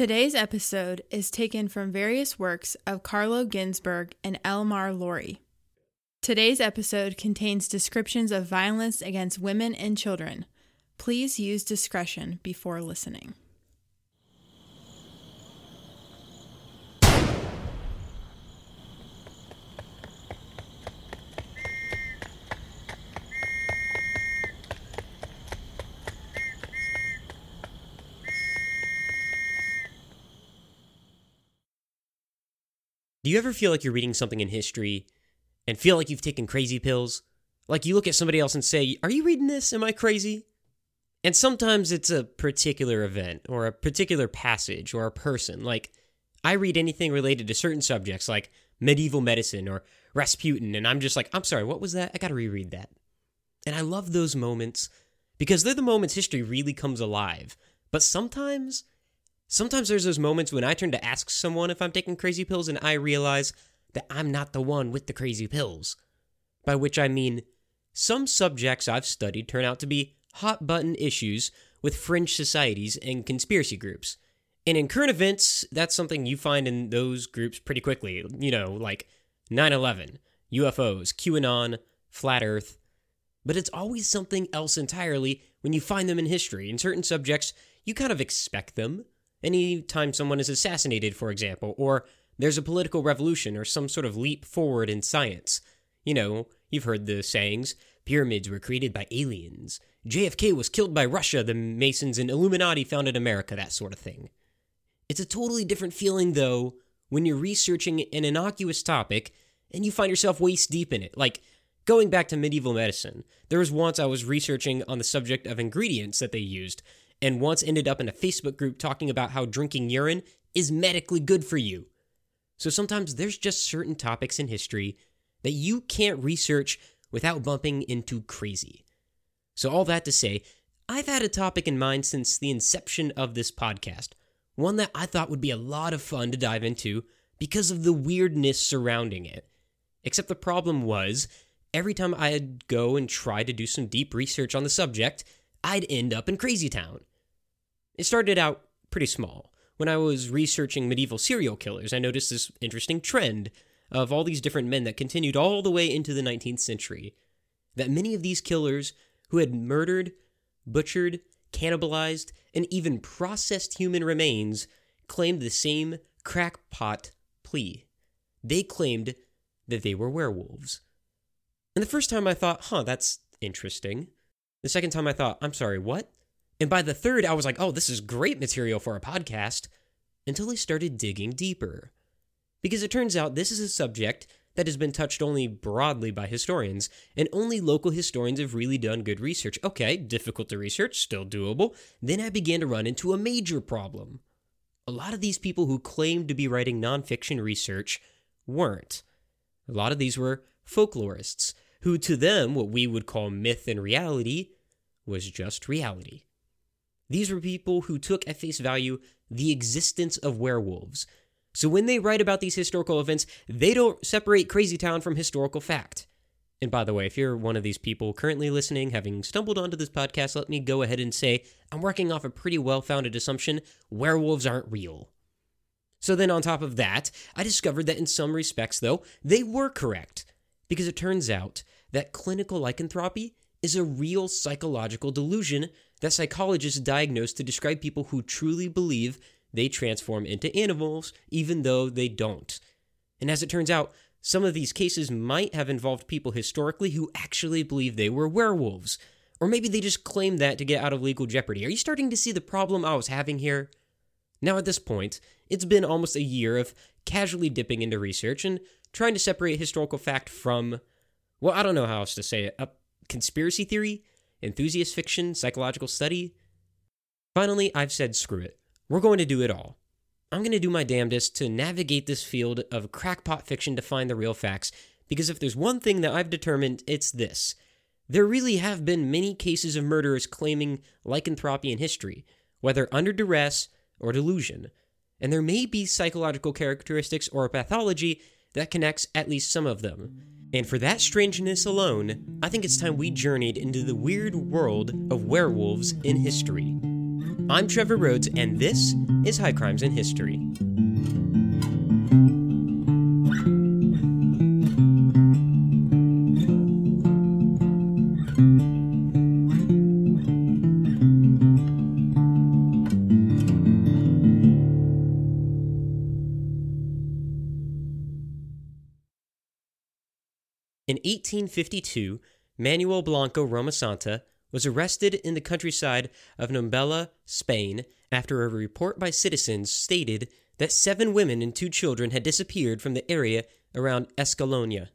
Today's episode is taken from various works of Carlo Ginzburg and Elmar Lorey. Today's episode contains descriptions of violence against women and children. Please use discretion before listening. Do you ever feel like you're reading something in history and feel like you've taken crazy pills? Like you look at somebody else and say, Are you reading this? Am I crazy? And sometimes it's a particular event or a particular passage or a person. Like I read anything related to certain subjects like medieval medicine or Rasputin, and I'm just like, I'm sorry, what was that? I gotta reread that. And I love those moments because they're the moments history really comes alive. But sometimes Sometimes there's those moments when I turn to ask someone if I'm taking crazy pills and I realize that I'm not the one with the crazy pills. By which I mean, some subjects I've studied turn out to be hot button issues with fringe societies and conspiracy groups. And in current events, that's something you find in those groups pretty quickly. You know, like 9 11, UFOs, QAnon, Flat Earth. But it's always something else entirely when you find them in history. In certain subjects, you kind of expect them anytime someone is assassinated, for example, or there's a political revolution or some sort of leap forward in science. You know, you've heard the sayings pyramids were created by aliens, JFK was killed by Russia, the Masons and Illuminati founded America, that sort of thing. It's a totally different feeling, though, when you're researching an innocuous topic and you find yourself waist deep in it. Like, going back to medieval medicine, there was once I was researching on the subject of ingredients that they used, and once ended up in a Facebook group talking about how drinking urine is medically good for you. So sometimes there's just certain topics in history that you can't research without bumping into crazy. So, all that to say, I've had a topic in mind since the inception of this podcast, one that I thought would be a lot of fun to dive into because of the weirdness surrounding it. Except the problem was, every time I'd go and try to do some deep research on the subject, I'd end up in Crazy Town. It started out pretty small. When I was researching medieval serial killers, I noticed this interesting trend of all these different men that continued all the way into the 19th century. That many of these killers who had murdered, butchered, cannibalized, and even processed human remains claimed the same crackpot plea. They claimed that they were werewolves. And the first time I thought, huh, that's interesting. The second time I thought, I'm sorry, what? And by the third, I was like, oh, this is great material for a podcast, until I started digging deeper. Because it turns out this is a subject that has been touched only broadly by historians, and only local historians have really done good research. Okay, difficult to research, still doable. Then I began to run into a major problem. A lot of these people who claimed to be writing nonfiction research weren't. A lot of these were folklorists, who to them, what we would call myth and reality, was just reality. These were people who took at face value the existence of werewolves. So when they write about these historical events, they don't separate Crazy Town from historical fact. And by the way, if you're one of these people currently listening, having stumbled onto this podcast, let me go ahead and say I'm working off a pretty well founded assumption werewolves aren't real. So then, on top of that, I discovered that in some respects, though, they were correct. Because it turns out that clinical lycanthropy is a real psychological delusion that psychologists diagnose to describe people who truly believe they transform into animals, even though they don't. And as it turns out, some of these cases might have involved people historically who actually believe they were werewolves. Or maybe they just claimed that to get out of legal jeopardy. Are you starting to see the problem I was having here? Now, at this point, it's been almost a year of casually dipping into research and trying to separate historical fact from, well, I don't know how else to say it, a conspiracy theory enthusiast fiction, psychological study. Finally, I've said screw it. We're going to do it all. I'm going to do my damnedest to navigate this field of crackpot fiction to find the real facts, because if there's one thing that I've determined, it's this. There really have been many cases of murderers claiming lycanthropy in history, whether under duress or delusion, and there may be psychological characteristics or a pathology that connects at least some of them. And for that strangeness alone, I think it's time we journeyed into the weird world of werewolves in history. I'm Trevor Rhodes, and this is High Crimes in History. In 1852, Manuel Blanco Romasanta was arrested in the countryside of Nombela, Spain, after a report by citizens stated that seven women and two children had disappeared from the area around Escalonia.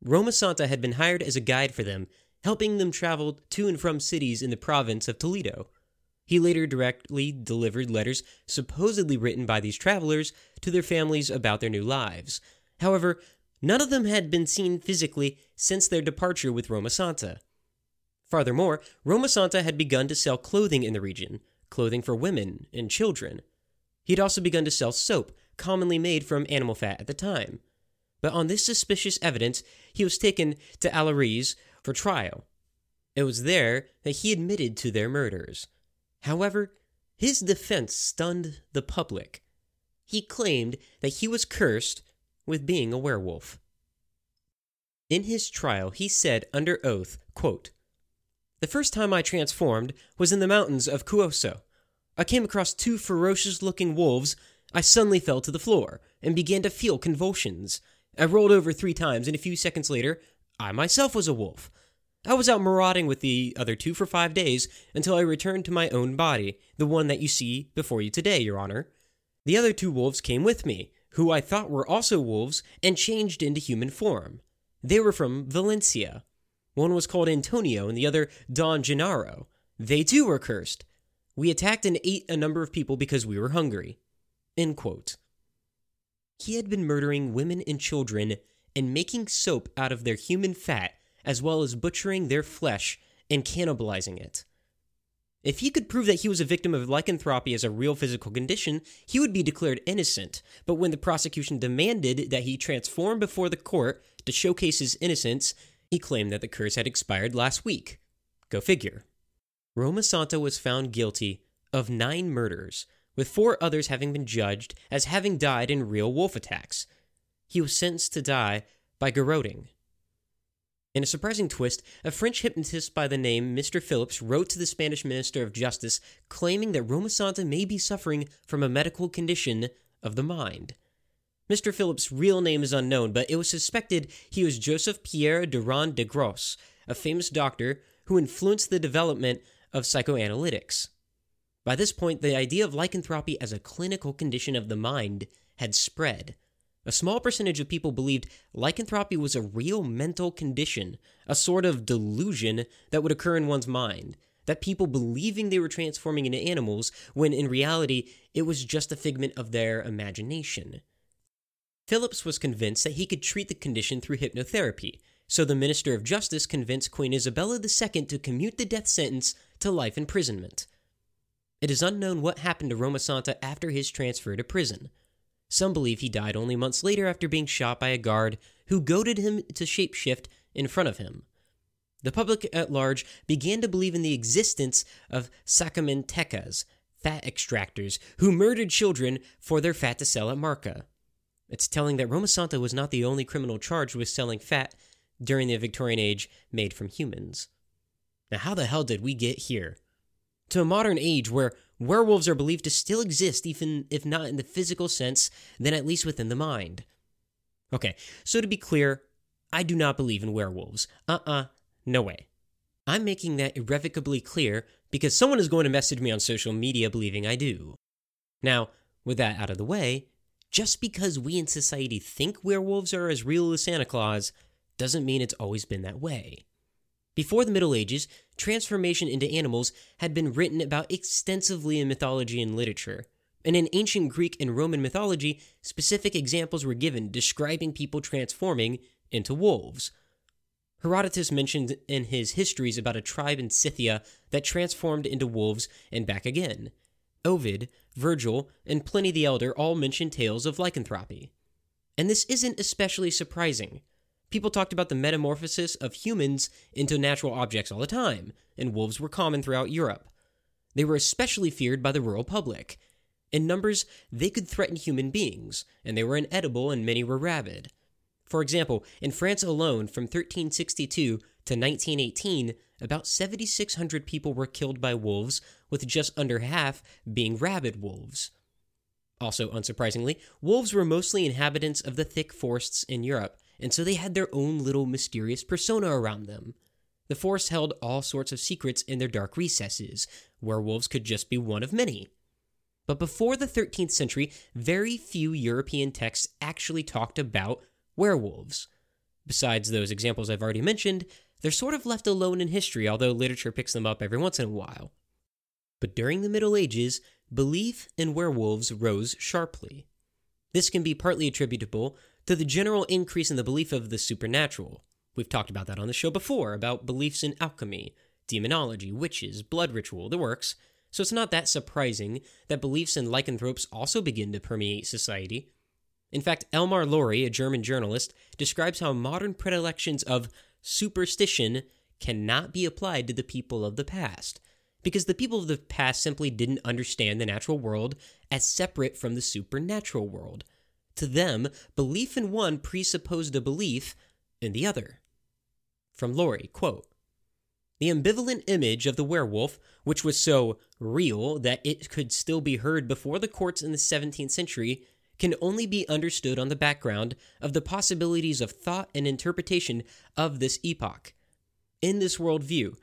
Romasanta had been hired as a guide for them, helping them travel to and from cities in the province of Toledo. He later directly delivered letters supposedly written by these travelers to their families about their new lives. However, none of them had been seen physically since their departure with Romasanta. Furthermore, Romasanta had begun to sell clothing in the region, clothing for women and children. He had also begun to sell soap, commonly made from animal fat at the time. But on this suspicious evidence, he was taken to Allariz for trial. It was there that he admitted to their murders. However, his defense stunned the public. He claimed that he was cursed with being a werewolf. In his trial, he said under oath, quote, The first time I transformed was in the mountains of Couso. I came across two ferocious looking wolves. I suddenly fell to the floor and began to feel convulsions. I rolled over three times, and a few seconds later, I myself was a wolf. I was out marauding with the other two for five days until I returned to my own body, the one that you see before you today, Your Honor. The other two wolves came with me, who I thought were also wolves, and changed into human form. They were from Valencia. One was called Antonio and the other Don Gennaro. They too were cursed. We attacked and ate a number of people because we were hungry. He had been murdering women and children and making soap out of their human fat, as well as butchering their flesh and cannibalizing it. If he could prove that he was a victim of lycanthropy as a real physical condition, he would be declared innocent. But when the prosecution demanded that he transform before the court to showcase his innocence, he claimed that the curse had expired last week. Go figure. Romasanta was found guilty of nine murders, with four others having been judged as having died in real wolf attacks. He was sentenced to die by garroting. In a surprising twist, a French hypnotist by the name Mr. Phillips wrote to the Spanish Minister of Justice claiming that Romasanta may be suffering from a medical condition of the mind. Mr. Phillips' real name is unknown, but it was suspected he was Joseph Pierre Durand de Grosse, a famous doctor who influenced the development of psychoanalytics. By this point, the idea of lycanthropy as a clinical condition of the mind had spread. A small percentage of people believed lycanthropy was a real mental condition, a sort of delusion that would occur in one's mind, that people believing they were transforming into animals when in reality it was just a figment of their imagination. Phillips was convinced that he could treat the condition through hypnotherapy, so the Minister of Justice convinced Queen Isabella II to commute the death sentence to life imprisonment. It is unknown what happened to Romasanta after his transfer to prison. Some believe he died only months later after being shot by a guard who goaded him to shapeshift in front of him. The public at large began to believe in the existence of sacramentecas, fat extractors, who murdered children for their fat to sell at Marca. It's telling that Romasanta was not the only criminal charged with selling fat during the Victorian age made from humans. Now, how the hell did we get here? To a modern age where werewolves are believed to still exist, even if not in the physical sense, then at least within the mind. Okay, so to be clear, I do not believe in werewolves. Uh uh-uh, uh, no way. I'm making that irrevocably clear because someone is going to message me on social media believing I do. Now, with that out of the way, just because we in society think werewolves are as real as Santa Claus doesn't mean it's always been that way. Before the Middle Ages, transformation into animals had been written about extensively in mythology and literature. And in ancient Greek and Roman mythology, specific examples were given describing people transforming into wolves. Herodotus mentioned in his histories about a tribe in Scythia that transformed into wolves and back again. Ovid, Virgil, and Pliny the Elder all mention tales of lycanthropy. And this isn't especially surprising. People talked about the metamorphosis of humans into natural objects all the time, and wolves were common throughout Europe. They were especially feared by the rural public. In numbers, they could threaten human beings, and they were inedible and many were rabid. For example, in France alone, from 1362 to 1918, about 7,600 people were killed by wolves, with just under half being rabid wolves. Also, unsurprisingly, wolves were mostly inhabitants of the thick forests in Europe, and so they had their own little mysterious persona around them. The forest held all sorts of secrets in their dark recesses. Werewolves could just be one of many. But before the 13th century, very few European texts actually talked about werewolves. Besides those examples I've already mentioned, they're sort of left alone in history, although literature picks them up every once in a while. But during the Middle Ages, belief in werewolves rose sharply. This can be partly attributable to the general increase in the belief of the supernatural. We've talked about that on the show before, about beliefs in alchemy, demonology, witches, blood ritual, the works, so it's not that surprising that beliefs in lycanthropes also begin to permeate society. In fact, Elmar Lorey, a German journalist, describes how modern predilections of superstition cannot be applied to the people of the past, because the people of the past simply didn't understand the natural world as separate from the supernatural world. To them, belief in one presupposed a belief in the other. From Lorey, quote, the ambivalent image of the werewolf, which was so real that it could still be heard before the courts in the 17th century, can only be understood on the background of the possibilities of thought and interpretation of this epoch. In this worldview,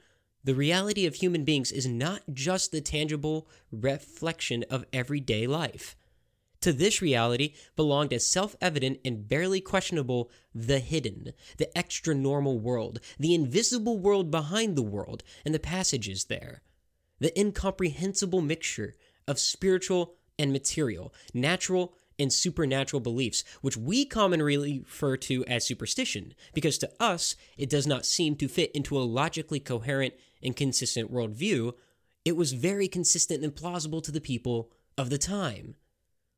the reality of human beings is not just the tangible reflection of everyday life. To this reality belonged as self evident and barely questionable the hidden, the extra normal world, the invisible world behind the world, and the passages there. The incomprehensible mixture of spiritual and material, natural and supernatural beliefs, which we commonly refer to as superstition, because to us it does not seem to fit into a logically coherent and consistent worldview. It was very consistent and plausible to the people of the time.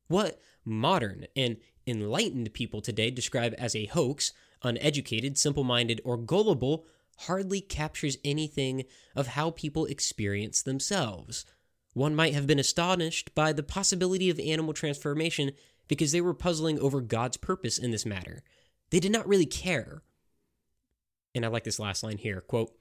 What modern and enlightened people today describe as a hoax, uneducated, simple minded, or gullible hardly captures anything of how people experience themselves. One might have been astonished by the possibility of animal transformation because they were puzzling over God's purpose in this matter. They did not really care. And I like this last line here quote,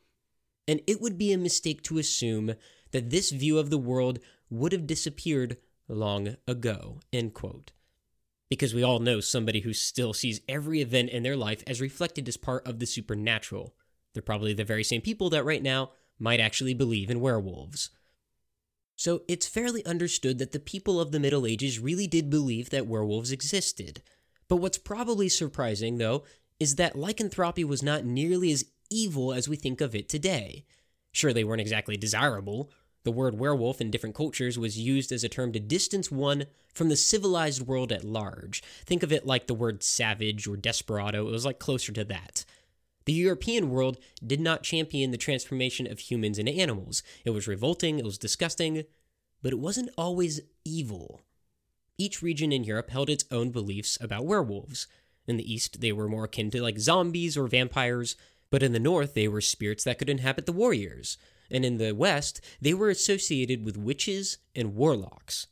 and it would be a mistake to assume that this view of the world would have disappeared long ago, end quote. Because we all know somebody who still sees every event in their life as reflected as part of the supernatural. They're probably the very same people that right now might actually believe in werewolves. So it's fairly understood that the people of the Middle Ages really did believe that werewolves existed. But what's probably surprising, though, is that lycanthropy was not nearly as evil as we think of it today. Sure, they weren't exactly desirable, the word werewolf in different cultures was used as a term to distance one from the civilized world at large. Think of it like the word savage or desperado, it was like closer to that. The European world did not champion the transformation of humans into animals. It was revolting, it was disgusting, but it wasn't always evil. Each region in Europe held its own beliefs about werewolves. In the east, they were more akin to like zombies or vampires, but in the north, they were spirits that could inhabit the warriors and in the West, they were associated with witches and warlocks.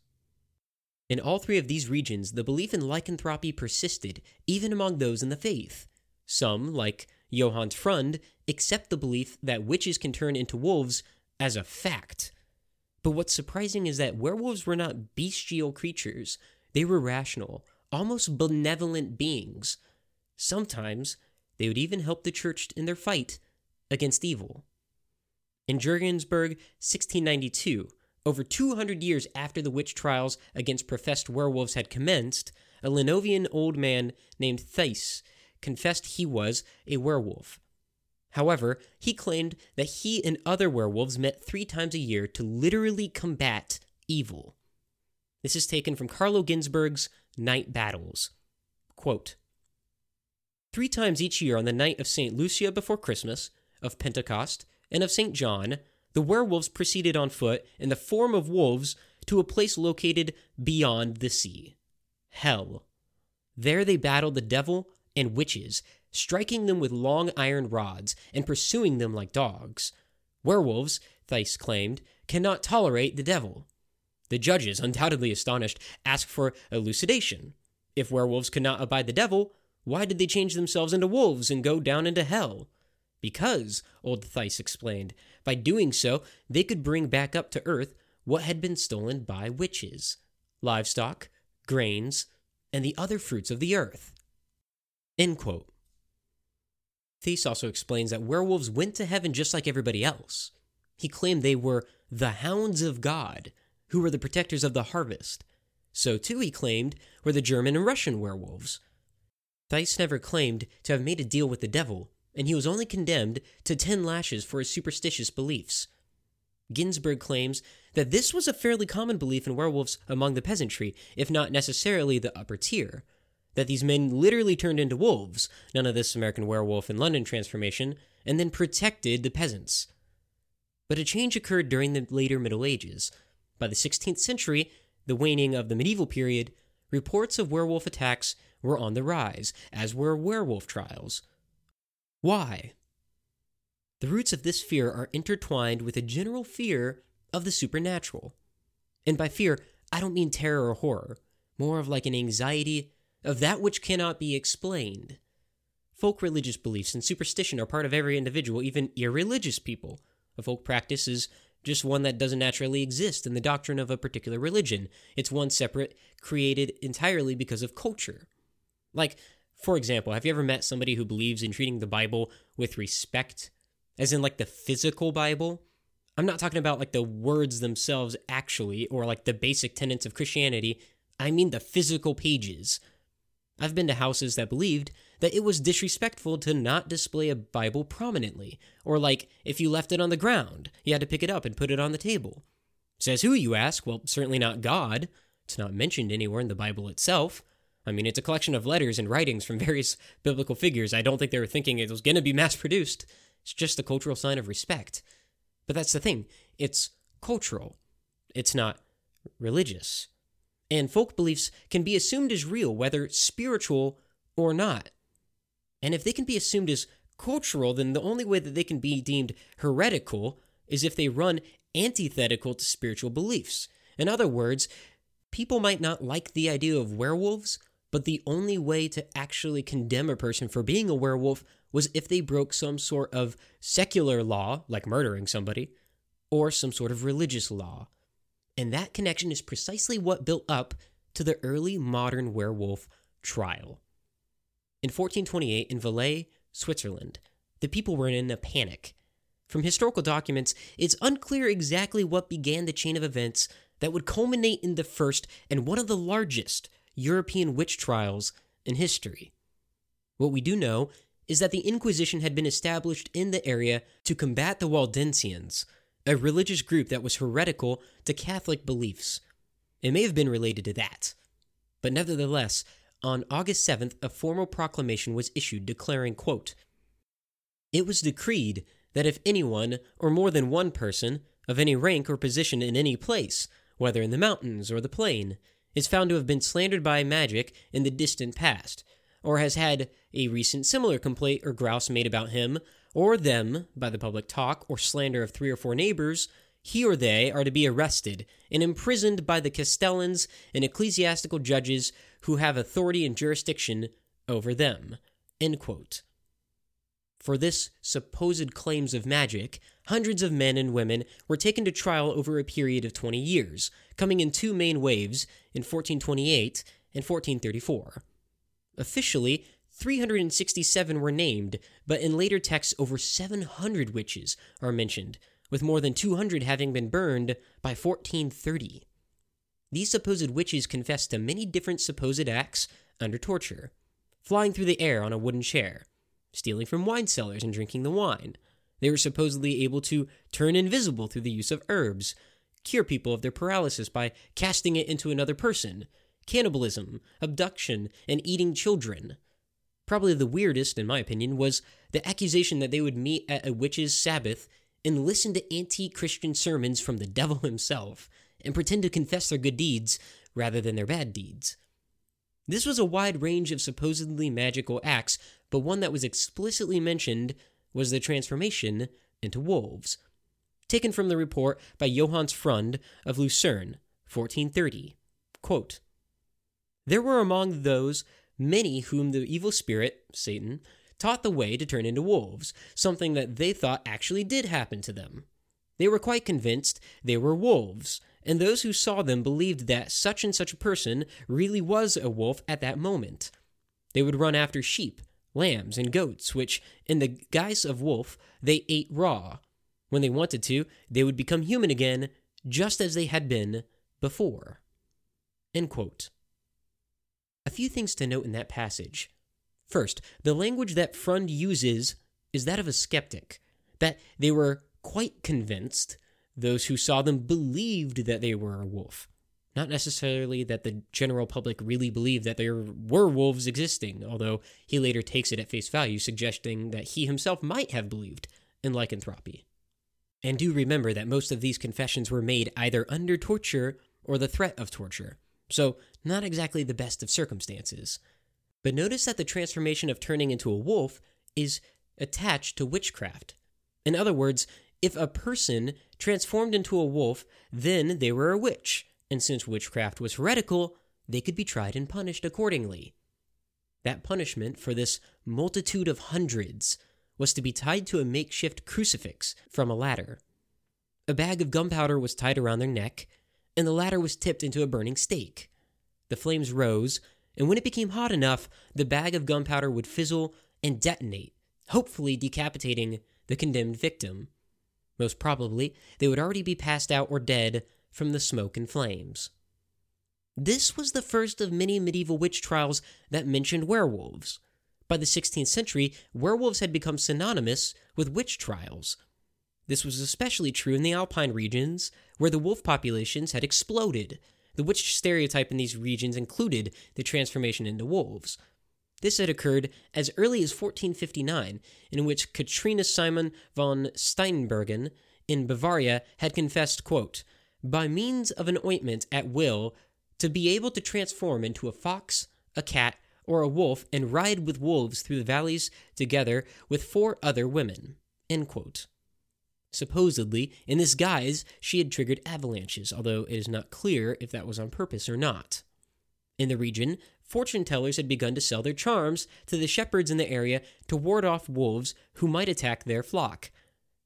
In all three of these regions, the belief in lycanthropy persisted, even among those in the faith. Some, like Johannes Freund, accept the belief that witches can turn into wolves as a fact. But what's surprising is that werewolves were not bestial creatures, they were rational, almost benevolent beings. Sometimes they would even help the church in their fight against evil. In Jurgensburg, 1692, over 200 years after the witch trials against professed werewolves had commenced, a Livonian old man named Thiess confessed he was a werewolf. However, he claimed that he and other werewolves met three times a year to literally combat evil. This is taken from Carlo Ginzburg's Night Battles. Quote, Three times each year on the night of St. Lucia before Christmas, of Pentecost, and of St. John, the werewolves proceeded on foot in the form of wolves to a place located beyond the sea Hell. There they battled the devil and witches, striking them with long iron rods and pursuing them like dogs. Werewolves, Thiess claimed, cannot tolerate the devil. The judges, undoubtedly astonished, asked for elucidation. If werewolves could not abide the devil, why did they change themselves into wolves and go down into hell? Because, old Thiess explained, by doing so, they could bring back up to earth what had been stolen by witches livestock, grains, and the other fruits of the earth. End quote. Thiess also explains that werewolves went to heaven just like everybody else. He claimed they were the hounds of God, who were the protectors of the harvest. So, too, he claimed, were the German and Russian werewolves. Thiess never claimed to have made a deal with the devil, and he was only condemned to 10 lashes for his superstitious beliefs. Ginzburg claims that this was a fairly common belief in werewolves among the peasantry, if not necessarily the upper tier. That these men literally turned into wolves, none of this American werewolf in London transformation, and then protected the peasants. But a change occurred during the later Middle Ages. By the 16th century, the waning of the medieval period, reports of werewolf attacks were on the rise, as were werewolf trials. Why? The roots of this fear are intertwined with a general fear of the supernatural. And by fear, I don't mean terror or horror, more of like an anxiety of that which cannot be explained. Folk religious beliefs and superstition are part of every individual, even irreligious people. A folk practice is just one that doesn't naturally exist in the doctrine of a particular religion. It's one separate, created entirely because of culture. Like, for example, have you ever met somebody who believes in treating the Bible with respect? As in, like, the physical Bible? I'm not talking about, like, the words themselves, actually, or like the basic tenets of Christianity. I mean the physical pages. I've been to houses that believed that it was disrespectful to not display a Bible prominently, or like if you left it on the ground, you had to pick it up and put it on the table. Says who, you ask? Well, certainly not God. It's not mentioned anywhere in the Bible itself. I mean, it's a collection of letters and writings from various biblical figures. I don't think they were thinking it was going to be mass produced. It's just a cultural sign of respect. But that's the thing it's cultural, it's not religious. And folk beliefs can be assumed as real, whether spiritual or not. And if they can be assumed as cultural, then the only way that they can be deemed heretical is if they run antithetical to spiritual beliefs. In other words, people might not like the idea of werewolves, but the only way to actually condemn a person for being a werewolf was if they broke some sort of secular law, like murdering somebody, or some sort of religious law. And that connection is precisely what built up to the early modern werewolf trial. In 1428, in Valais, Switzerland, the people were in a panic. From historical documents, it's unclear exactly what began the chain of events that would culminate in the first and one of the largest European witch trials in history. What we do know is that the Inquisition had been established in the area to combat the Waldensians, a religious group that was heretical to Catholic beliefs. It may have been related to that. But nevertheless, on August 7th, a formal proclamation was issued declaring, quote, It was decreed that if anyone, or more than one person, of any rank or position in any place, whether in the mountains or the plain, is found to have been slandered by magic in the distant past, or has had a recent similar complaint or grouse made about him or them by the public talk or slander of three or four neighbors, he or they are to be arrested and imprisoned by the castellans and ecclesiastical judges who have authority and jurisdiction over them. For this supposed claims of magic, hundreds of men and women were taken to trial over a period of 20 years, coming in two main waves in 1428 and 1434. Officially, 367 were named, but in later texts, over 700 witches are mentioned, with more than 200 having been burned by 1430. These supposed witches confessed to many different supposed acts under torture flying through the air on a wooden chair, stealing from wine cellars and drinking the wine. They were supposedly able to turn invisible through the use of herbs, cure people of their paralysis by casting it into another person, cannibalism, abduction, and eating children. Probably the weirdest, in my opinion, was the accusation that they would meet at a witch's Sabbath and listen to anti Christian sermons from the devil himself and pretend to confess their good deeds rather than their bad deeds. This was a wide range of supposedly magical acts, but one that was explicitly mentioned was the transformation into wolves. taken from the report by Johannes Frund of Lucerne, 1430. Quote, there were among those many whom the evil spirit, Satan, taught the way to turn into wolves, something that they thought actually did happen to them. They were quite convinced they were wolves, and those who saw them believed that such and such a person really was a wolf at that moment. They would run after sheep, lambs, and goats, which, in the guise of wolf, they ate raw. When they wanted to, they would become human again, just as they had been before. A few things to note in that passage. First, the language that Frund uses is that of a skeptic, that they were quite convinced. Those who saw them believed that they were a wolf. Not necessarily that the general public really believed that there were wolves existing, although he later takes it at face value, suggesting that he himself might have believed in lycanthropy. And do remember that most of these confessions were made either under torture or the threat of torture. So, not exactly the best of circumstances. But notice that the transformation of turning into a wolf is attached to witchcraft. In other words, if a person transformed into a wolf, then they were a witch, and since witchcraft was heretical, they could be tried and punished accordingly. That punishment for this multitude of hundreds was to be tied to a makeshift crucifix from a ladder. A bag of gunpowder was tied around their neck, and the ladder was tipped into a burning stake. The flames rose, and when it became hot enough, the bag of gunpowder would fizzle and detonate, hopefully decapitating the condemned victim. Most probably, they would already be passed out or dead from the smoke and flames. This was the first of many medieval witch trials that mentioned werewolves. By the 16th century, werewolves had become synonymous with witch trials, this was especially true in the Alpine regions, where the wolf populations had exploded. The witch stereotype in these regions included the transformation into wolves. This had occurred as early as 1459, in which Katrina Simon von Steinbergen in Bavaria had confessed, quote, by means of an ointment at will, to be able to transform into a fox, a cat, or a wolf and ride with wolves through the valleys together with four other women. Supposedly, in this guise, she had triggered avalanches, although it is not clear if that was on purpose or not. In the region, fortune tellers had begun to sell their charms to the shepherds in the area to ward off wolves who might attack their flock.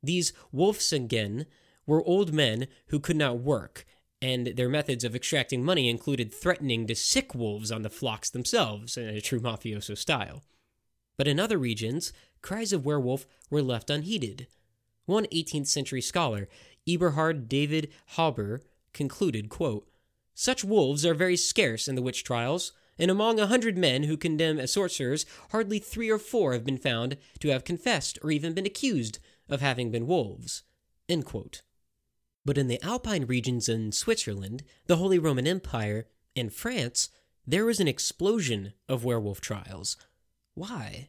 These wolfsungen were old men who could not work, and their methods of extracting money included threatening to sick wolves on the flocks themselves in a true mafioso style. But in other regions, cries of werewolf were left unheeded. One 18th century scholar, Eberhard David Hauber, concluded, quote, Such wolves are very scarce in the witch trials, and among a hundred men who condemn as sorcerers, hardly three or four have been found to have confessed or even been accused of having been wolves. But in the Alpine regions in Switzerland, the Holy Roman Empire, and France, there was an explosion of werewolf trials. Why?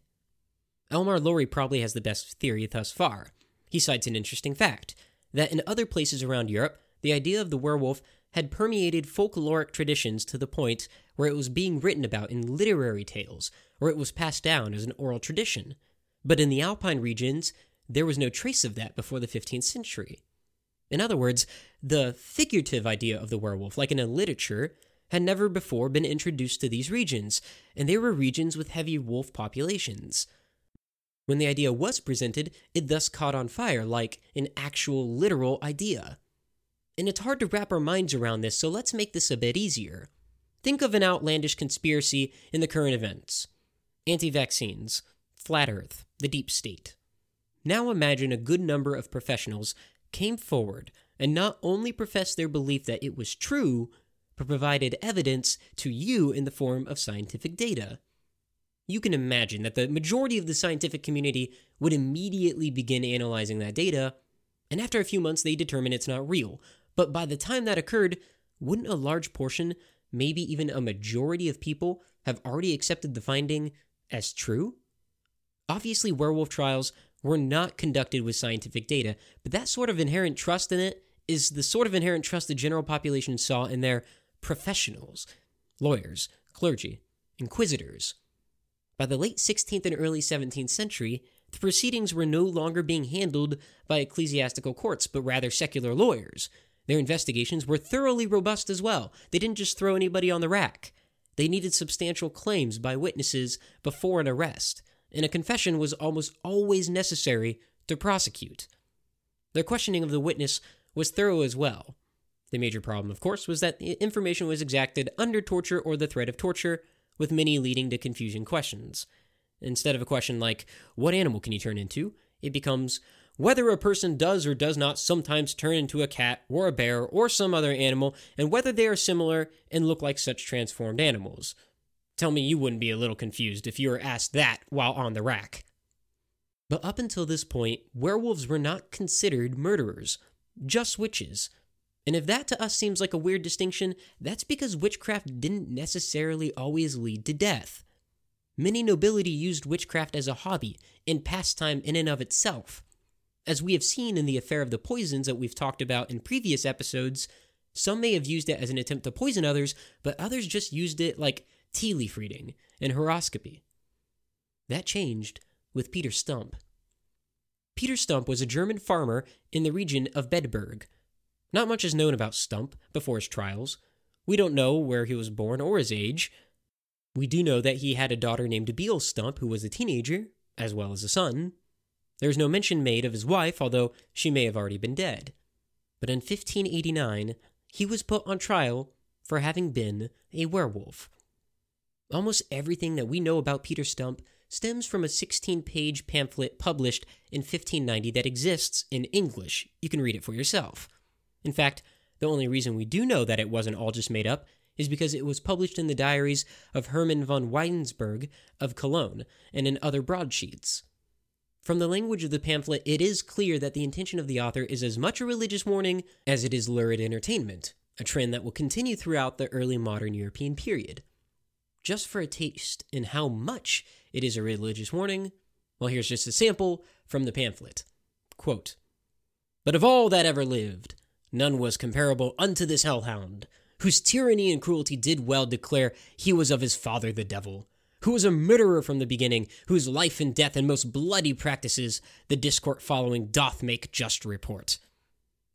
Elmar Lorey probably has the best theory thus far. He cites an interesting fact that in other places around Europe, the idea of the werewolf had permeated folkloric traditions to the point where it was being written about in literary tales, or it was passed down as an oral tradition. But in the Alpine regions, there was no trace of that before the 15th century. In other words, the figurative idea of the werewolf, like in a literature, had never before been introduced to these regions, and they were regions with heavy wolf populations. When the idea was presented, it thus caught on fire like an actual literal idea. And it's hard to wrap our minds around this, so let's make this a bit easier. Think of an outlandish conspiracy in the current events anti vaccines, flat earth, the deep state. Now imagine a good number of professionals came forward and not only professed their belief that it was true, but provided evidence to you in the form of scientific data you can imagine that the majority of the scientific community would immediately begin analyzing that data, and after a few months, they determine it's not real. But by the time that occurred, wouldn't a large portion, maybe even a majority of people, have already accepted the finding as true? Obviously, werewolf trials were not conducted with scientific data, but that sort of inherent trust in it is the sort of inherent trust the general population saw in their professionals lawyers, clergy, inquisitors, by the late 16th and early 17th century, the proceedings were no longer being handled by ecclesiastical courts, but rather secular lawyers. Their investigations were thoroughly robust as well. They didn't just throw anybody on the rack. They needed substantial claims by witnesses before an arrest, and a confession was almost always necessary to prosecute. Their questioning of the witness was thorough as well. The major problem, of course, was that the information was exacted under torture or the threat of torture, with many leading to confusing questions. Instead of a question like, What animal can you turn into? it becomes, Whether a person does or does not sometimes turn into a cat or a bear or some other animal, and whether they are similar and look like such transformed animals. Tell me you wouldn't be a little confused if you were asked that while on the rack. But up until this point, werewolves were not considered murderers, just witches. And if that to us seems like a weird distinction, that's because witchcraft didn't necessarily always lead to death. Many nobility used witchcraft as a hobby and pastime in and of itself. As we have seen in the affair of the poisons that we've talked about in previous episodes, some may have used it as an attempt to poison others, but others just used it like tea leaf reading and horoscopy. That changed with Peter Stump. Peter Stump was a German farmer in the region of Bedburg. Not much is known about Stump before his trials. We don't know where he was born or his age. We do know that he had a daughter named Beale Stump who was a teenager, as well as a son. There is no mention made of his wife, although she may have already been dead. But in 1589, he was put on trial for having been a werewolf. Almost everything that we know about Peter Stump stems from a 16 page pamphlet published in 1590 that exists in English. You can read it for yourself. In fact, the only reason we do know that it wasn't all just made up is because it was published in the diaries of Hermann von Weinsberg of Cologne and in other broadsheets. From the language of the pamphlet, it is clear that the intention of the author is as much a religious warning as it is lurid entertainment, a trend that will continue throughout the early modern European period. Just for a taste in how much it is a religious warning, well, here's just a sample from the pamphlet. Quote, But of all that ever lived, none was comparable unto this hellhound, whose tyranny and cruelty did well declare he was of his father the devil, who was a murderer from the beginning, whose life and death and most bloody practices the discourt following doth make just report.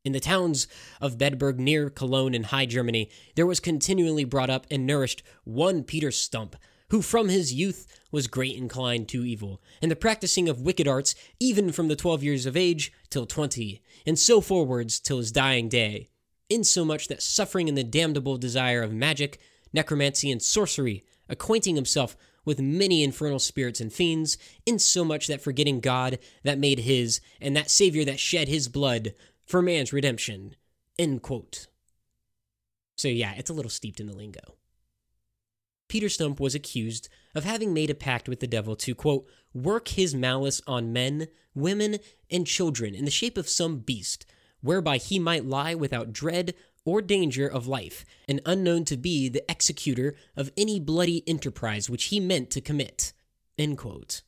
In the towns of Bedburg near Cologne in High Germany, there was continually brought up and nourished one Peter Stump, who from his youth was great inclined to evil, and the practicing of wicked arts, even from the twelve years of age till twenty, and so forwards till his dying day, insomuch that suffering in the damnable desire of magic, necromancy, and sorcery, acquainting himself with many infernal spirits and fiends, insomuch that forgetting God that made his, and that Savior that shed his blood for man's redemption. End quote. So yeah, it's a little steeped in the lingo. Peter Stump was accused of having made a pact with the devil to, quote, work his malice on men, women, and children in the shape of some beast, whereby he might lie without dread or danger of life, and unknown to be the executor of any bloody enterprise which he meant to commit. End quote.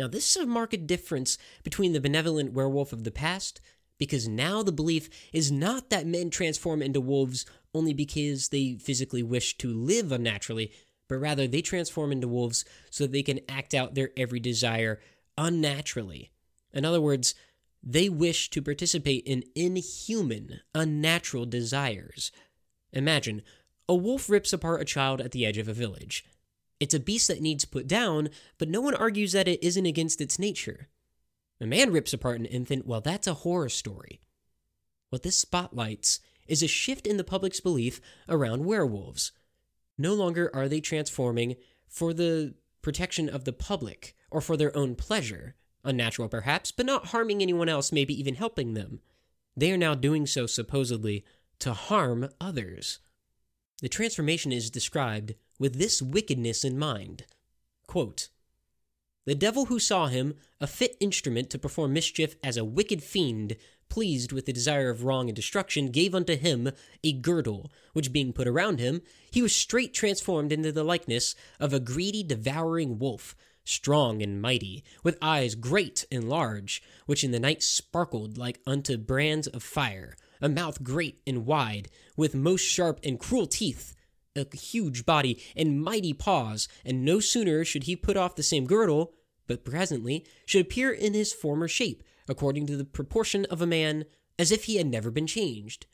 Now, this is a marked difference between the benevolent werewolf of the past, because now the belief is not that men transform into wolves only because they physically wish to live unnaturally, but rather they transform into wolves so that they can act out their every desire unnaturally. In other words, they wish to participate in inhuman, unnatural desires. Imagine a wolf rips apart a child at the edge of a village. It's a beast that needs put down, but no one argues that it isn't against its nature. A man rips apart an infant, well, that's a horror story. What this spotlights is a shift in the public's belief around werewolves. No longer are they transforming for the protection of the public or for their own pleasure, unnatural perhaps, but not harming anyone else, maybe even helping them. They are now doing so supposedly to harm others. The transformation is described with this wickedness in mind. Quote, the devil who saw him a fit instrument to perform mischief as a wicked fiend pleased with the desire of wrong and destruction, gave unto him a girdle, which being put around him, he was straight transformed into the likeness of a greedy, devouring wolf, strong and mighty, with eyes great and large, which in the night sparkled like unto brands of fire, a mouth great and wide, with most sharp and cruel teeth, a huge body and mighty paws, and no sooner should he put off the same girdle but presently should appear in his former shape, according to the proportion of a man, as if he had never been changed.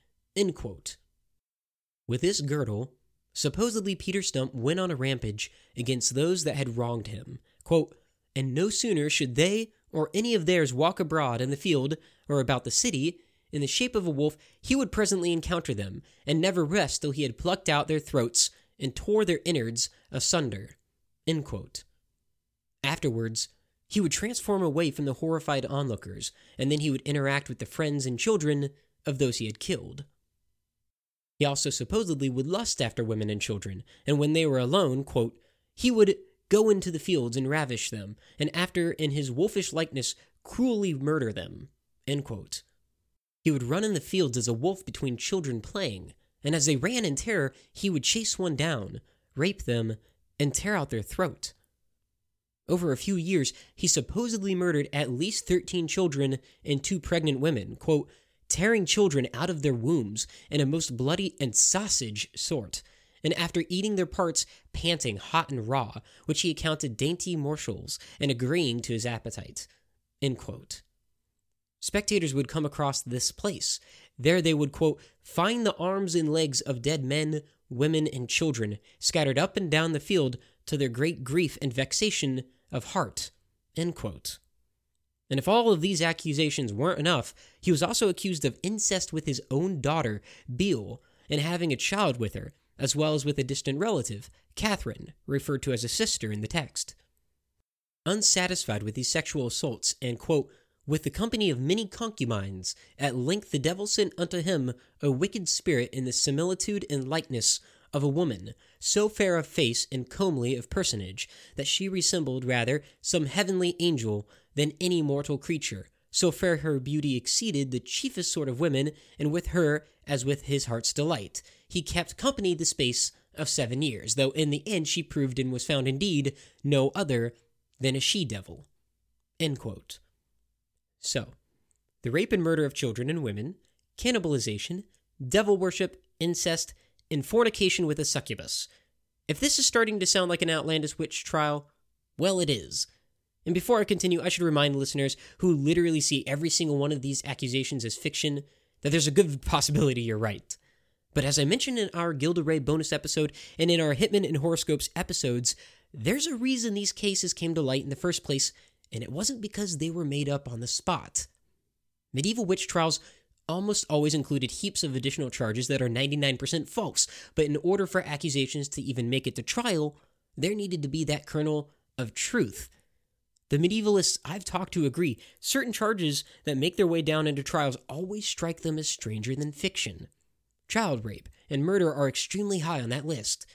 With this girdle, supposedly Peter Stump went on a rampage against those that had wronged him. Quote, and no sooner should they or any of theirs walk abroad in the field or about the city in the shape of a wolf, he would presently encounter them, and never rest till he had plucked out their throats and tore their innards asunder. Afterwards, he would transform away from the horrified onlookers, and then he would interact with the friends and children of those he had killed. He also supposedly would lust after women and children, and when they were alone, quote, he would go into the fields and ravish them, and after, in his wolfish likeness, cruelly murder them. He would run in the fields as a wolf between children playing, and as they ran in terror, he would chase one down, rape them, and tear out their throat. Over a few years, he supposedly murdered at least 13 children and two pregnant women, quote, tearing children out of their wombs in a most bloody and sausage sort, and after eating their parts, panting hot and raw, which he accounted dainty morsels, and agreeing to his appetite. Spectators would come across this place. There they would, quote, find the arms and legs of dead men, women, and children scattered up and down the field to their great grief and vexation of heart. And if all of these accusations weren't enough, he was also accused of incest with his own daughter, Beale, and having a child with her, as well as with a distant relative, Catherine, referred to as a sister in the text. Unsatisfied with these sexual assaults, and, quote, with the company of many concubines, at length the devil sent unto him a wicked spirit in the similitude and likeness of a woman, so fair of face and comely of personage, that she resembled rather some heavenly angel than any mortal creature. So fair her beauty exceeded the chiefest sort of women, and with her, as with his heart's delight, he kept company the space of seven years, though in the end she proved and was found indeed no other than a she devil. So, the rape and murder of children and women, cannibalization, devil worship, incest, and fornication with a succubus. If this is starting to sound like an outlandish witch trial, well, it is. And before I continue, I should remind listeners who literally see every single one of these accusations as fiction that there's a good possibility you're right. But as I mentioned in our Gilda Ray bonus episode and in our Hitman and Horoscopes episodes, there's a reason these cases came to light in the first place, and it wasn't because they were made up on the spot. Medieval witch trials almost always included heaps of additional charges that are 99% false, but in order for accusations to even make it to trial, there needed to be that kernel of truth. The medievalists I've talked to agree certain charges that make their way down into trials always strike them as stranger than fiction. Child rape and murder are extremely high on that list.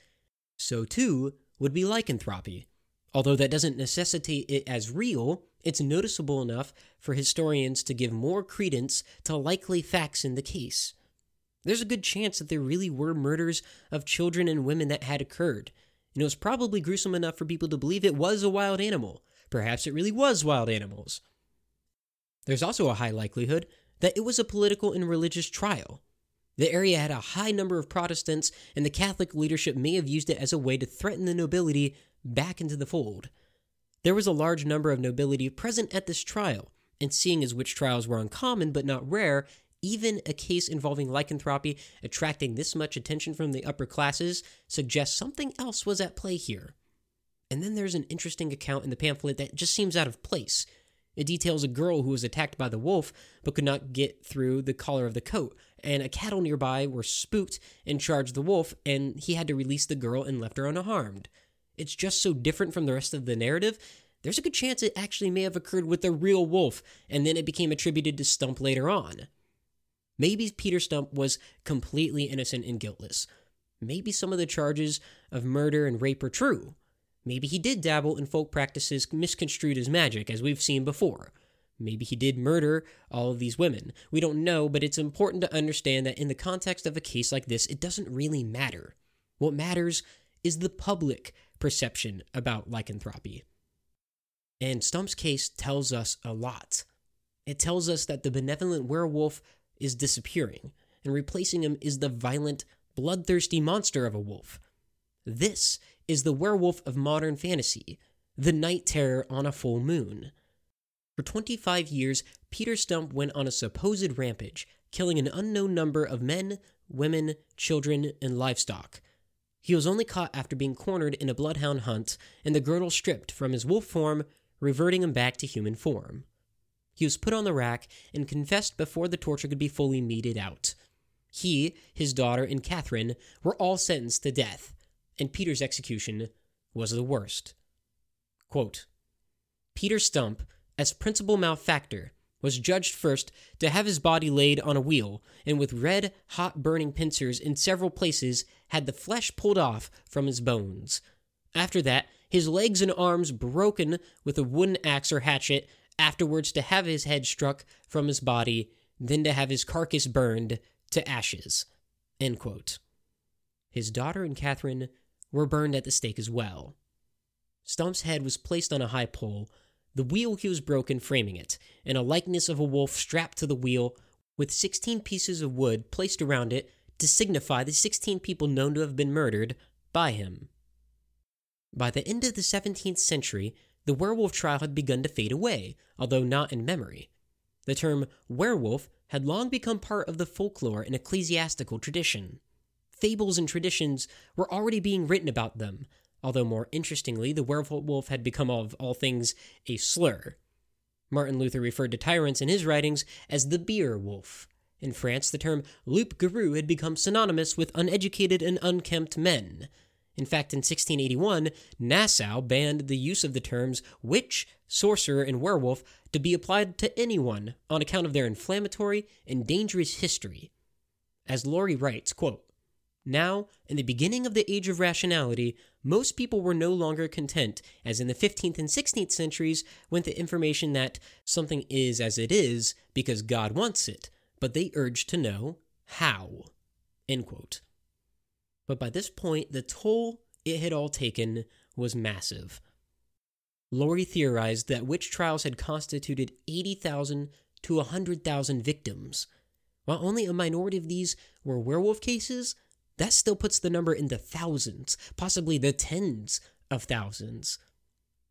So, too, would be lycanthropy. Although that doesn't necessitate it as real, it's noticeable enough for historians to give more credence to likely facts in the case. There's a good chance that there really were murders of children and women that had occurred, and it was probably gruesome enough for people to believe it was a wild animal. Perhaps it really was wild animals. There's also a high likelihood that it was a political and religious trial. The area had a high number of Protestants, and the Catholic leadership may have used it as a way to threaten the nobility back into the fold. There was a large number of nobility present at this trial, and seeing as witch trials were uncommon but not rare, even a case involving lycanthropy attracting this much attention from the upper classes suggests something else was at play here. And then there's an interesting account in the pamphlet that just seems out of place. It details a girl who was attacked by the wolf but could not get through the collar of the coat, and a cattle nearby were spooked and charged the wolf, and he had to release the girl and left her unharmed. It's just so different from the rest of the narrative. There's a good chance it actually may have occurred with a real wolf, and then it became attributed to Stump later on. Maybe Peter Stump was completely innocent and guiltless. Maybe some of the charges of murder and rape are true. Maybe he did dabble in folk practices misconstrued as magic, as we've seen before. Maybe he did murder all of these women. We don't know, but it's important to understand that in the context of a case like this, it doesn't really matter. What matters is the public perception about lycanthropy. And Stump's case tells us a lot. It tells us that the benevolent werewolf is disappearing, and replacing him is the violent, bloodthirsty monster of a wolf. This is the werewolf of modern fantasy, the night terror on a full moon. For 25 years, Peter Stump went on a supposed rampage, killing an unknown number of men, women, children, and livestock. He was only caught after being cornered in a bloodhound hunt and the girdle stripped from his wolf form, reverting him back to human form. He was put on the rack and confessed before the torture could be fully meted out. He, his daughter, and Catherine were all sentenced to death, and Peter's execution was the worst. Quote, Peter Stump, as principal malefactor, was judged first to have his body laid on a wheel, and with red, hot burning pincers in several places had the flesh pulled off from his bones. After that, his legs and arms broken with a wooden axe or hatchet, afterwards to have his head struck from his body, then to have his carcass burned to ashes. His daughter and Catherine were burned at the stake as well. Stump's head was placed on a high pole, the wheel he was broken framing it, and a likeness of a wolf strapped to the wheel with 16 pieces of wood placed around it to signify the 16 people known to have been murdered by him. By the end of the 17th century, the werewolf trial had begun to fade away, although not in memory. The term werewolf had long become part of the folklore and ecclesiastical tradition. Fables and traditions were already being written about them, although more interestingly, the werewolf had become of all things a slur. Martin Luther referred to tyrants in his writings as the beer wolf. In France, the term loup garou had become synonymous with uneducated and unkempt men. In fact, in 1681, Nassau banned the use of the terms witch, sorcerer, and werewolf to be applied to anyone on account of their inflammatory and dangerous history. As Lorey writes, quote, now, in the beginning of the age of rationality, most people were no longer content, as in the 15th and 16th centuries, with the information that something is as it is because God wants it, but they urged to know how. But by this point, the toll it had all taken was massive. Lorey theorized that witch trials had constituted 80,000 to 100,000 victims. While only a minority of these were werewolf cases, that still puts the number in the thousands, possibly the tens of thousands.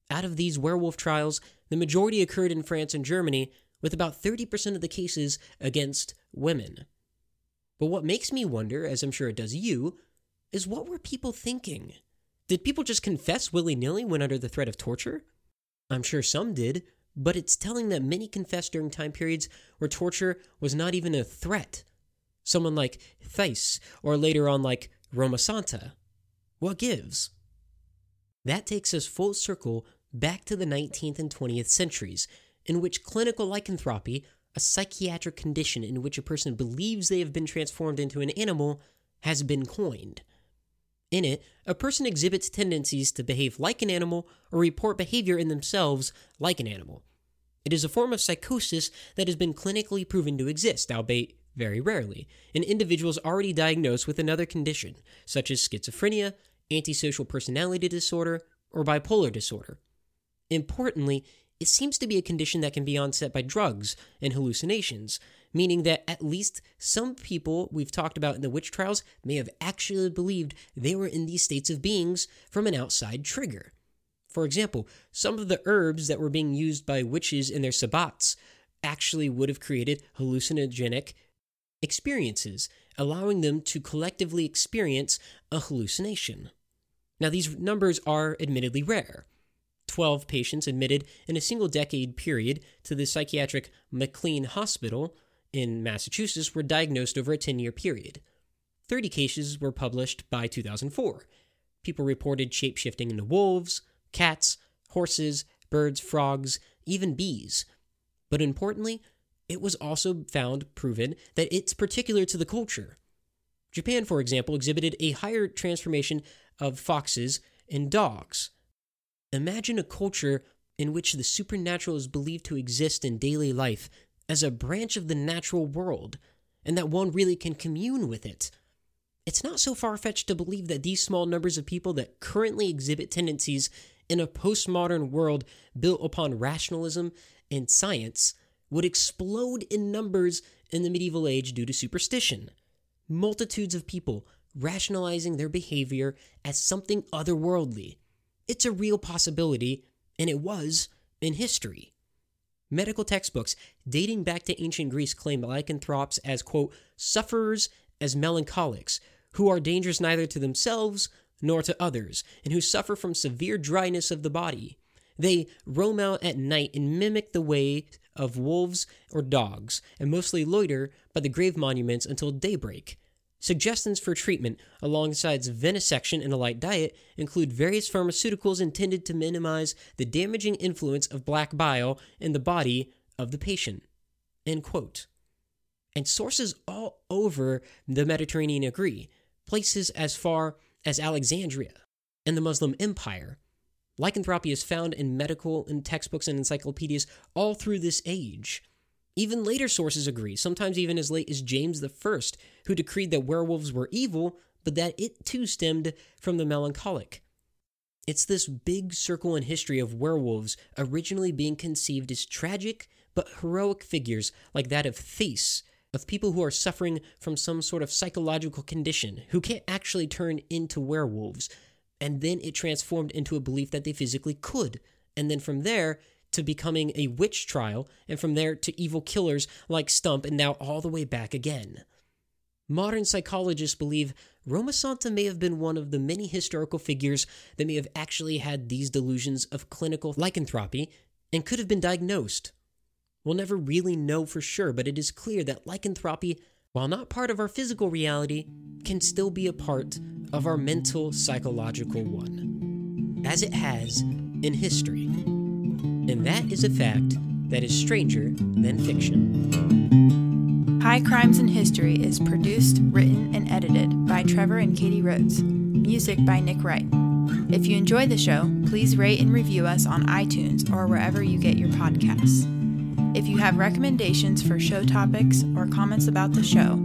Out of these werewolf trials, the majority occurred in France and Germany, with about 30% of the cases against women. But what makes me wonder, as I'm sure it does you, is what were people thinking? Did people just confess willy nilly when under the threat of torture? I'm sure some did, but it's telling that many confessed during time periods where torture was not even a threat someone like Thiess, or later on like Romasanta. What gives? That takes us full circle back to the 19th and 20th centuries, in which clinical lycanthropy, a psychiatric condition in which a person believes they have been transformed into an animal, has been coined. In it, a person exhibits tendencies to behave like an animal or report behavior in themselves like an animal. It is a form of psychosis that has been clinically proven to exist, albeit very rarely, in individuals already diagnosed with another condition, such as schizophrenia, antisocial personality disorder, or bipolar disorder. Importantly, it seems to be a condition that can be onset by drugs and hallucinations, meaning that at least some people we've talked about in the witch trials may have actually believed they were in these states of beings from an outside trigger. For example, some of the herbs that were being used by witches in their sabbats actually would have created hallucinogenic experiences, allowing them to collectively experience a hallucination. Now, these numbers are admittedly rare. 12 patients admitted in a single decade period to the psychiatric McLean Hospital in Massachusetts were diagnosed over a 10 year period. 30 cases were published by 2004. People reported shape shifting into wolves, cats, horses, birds, frogs, even bees. But importantly, it was also found proven that it's particular to the culture. Japan, for example, exhibited a higher transformation of foxes and dogs. Imagine a culture in which the supernatural is believed to exist in daily life as a branch of the natural world, and that one really can commune with it. It's not so far fetched to believe that these small numbers of people that currently exhibit tendencies in a postmodern world built upon rationalism and science would explode in numbers in the medieval age due to superstition. Multitudes of people rationalizing their behavior as something otherworldly. It's a real possibility, and it was in history. Medical textbooks dating back to ancient Greece claim lycanthropes as, quote, sufferers as melancholics, who are dangerous neither to themselves nor to others, and who suffer from severe dryness of the body. They roam out at night and mimic the way of wolves or dogs, and mostly loiter by the grave monuments until daybreak. Suggestions for treatment, alongside venesection and a light diet, include various pharmaceuticals intended to minimize the damaging influence of black bile in the body of the patient. End quote. And sources all over the Mediterranean agree, places as far as Alexandria and the Muslim Empire. Lycanthropy is found in medical and textbooks and encyclopedias all through this age. Even later sources agree, sometimes even as late as James I, who decreed that werewolves were evil, but that it too stemmed from the melancholic. It's this big circle in history of werewolves originally being conceived as tragic but heroic figures like that of Thiess, of people who are suffering from some sort of psychological condition, who can't actually turn into werewolves. And then it transformed into a belief that they physically could. And then from there, to becoming a witch trial, and from there to evil killers like Stump, and now all the way back again. Modern psychologists believe Romasanta may have been one of the many historical figures that may have actually had these delusions of clinical lycanthropy and could have been diagnosed. We'll never really know for sure, but it is clear that lycanthropy, while not part of our physical reality, can still be a part of our mental psychological one, as it has in history. And that is a fact that is stranger than fiction. High Crimes in History is produced, written, and edited by Trevor and Katie Rhodes. Music by Nick Wright. If you enjoy the show, please rate and review us on iTunes or wherever you get your podcasts. If you have recommendations for show topics or comments about the show,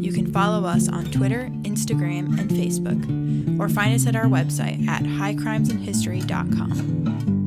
you can follow us on Twitter, Instagram, and Facebook, or find us at our website at highcrimesandhistory.com.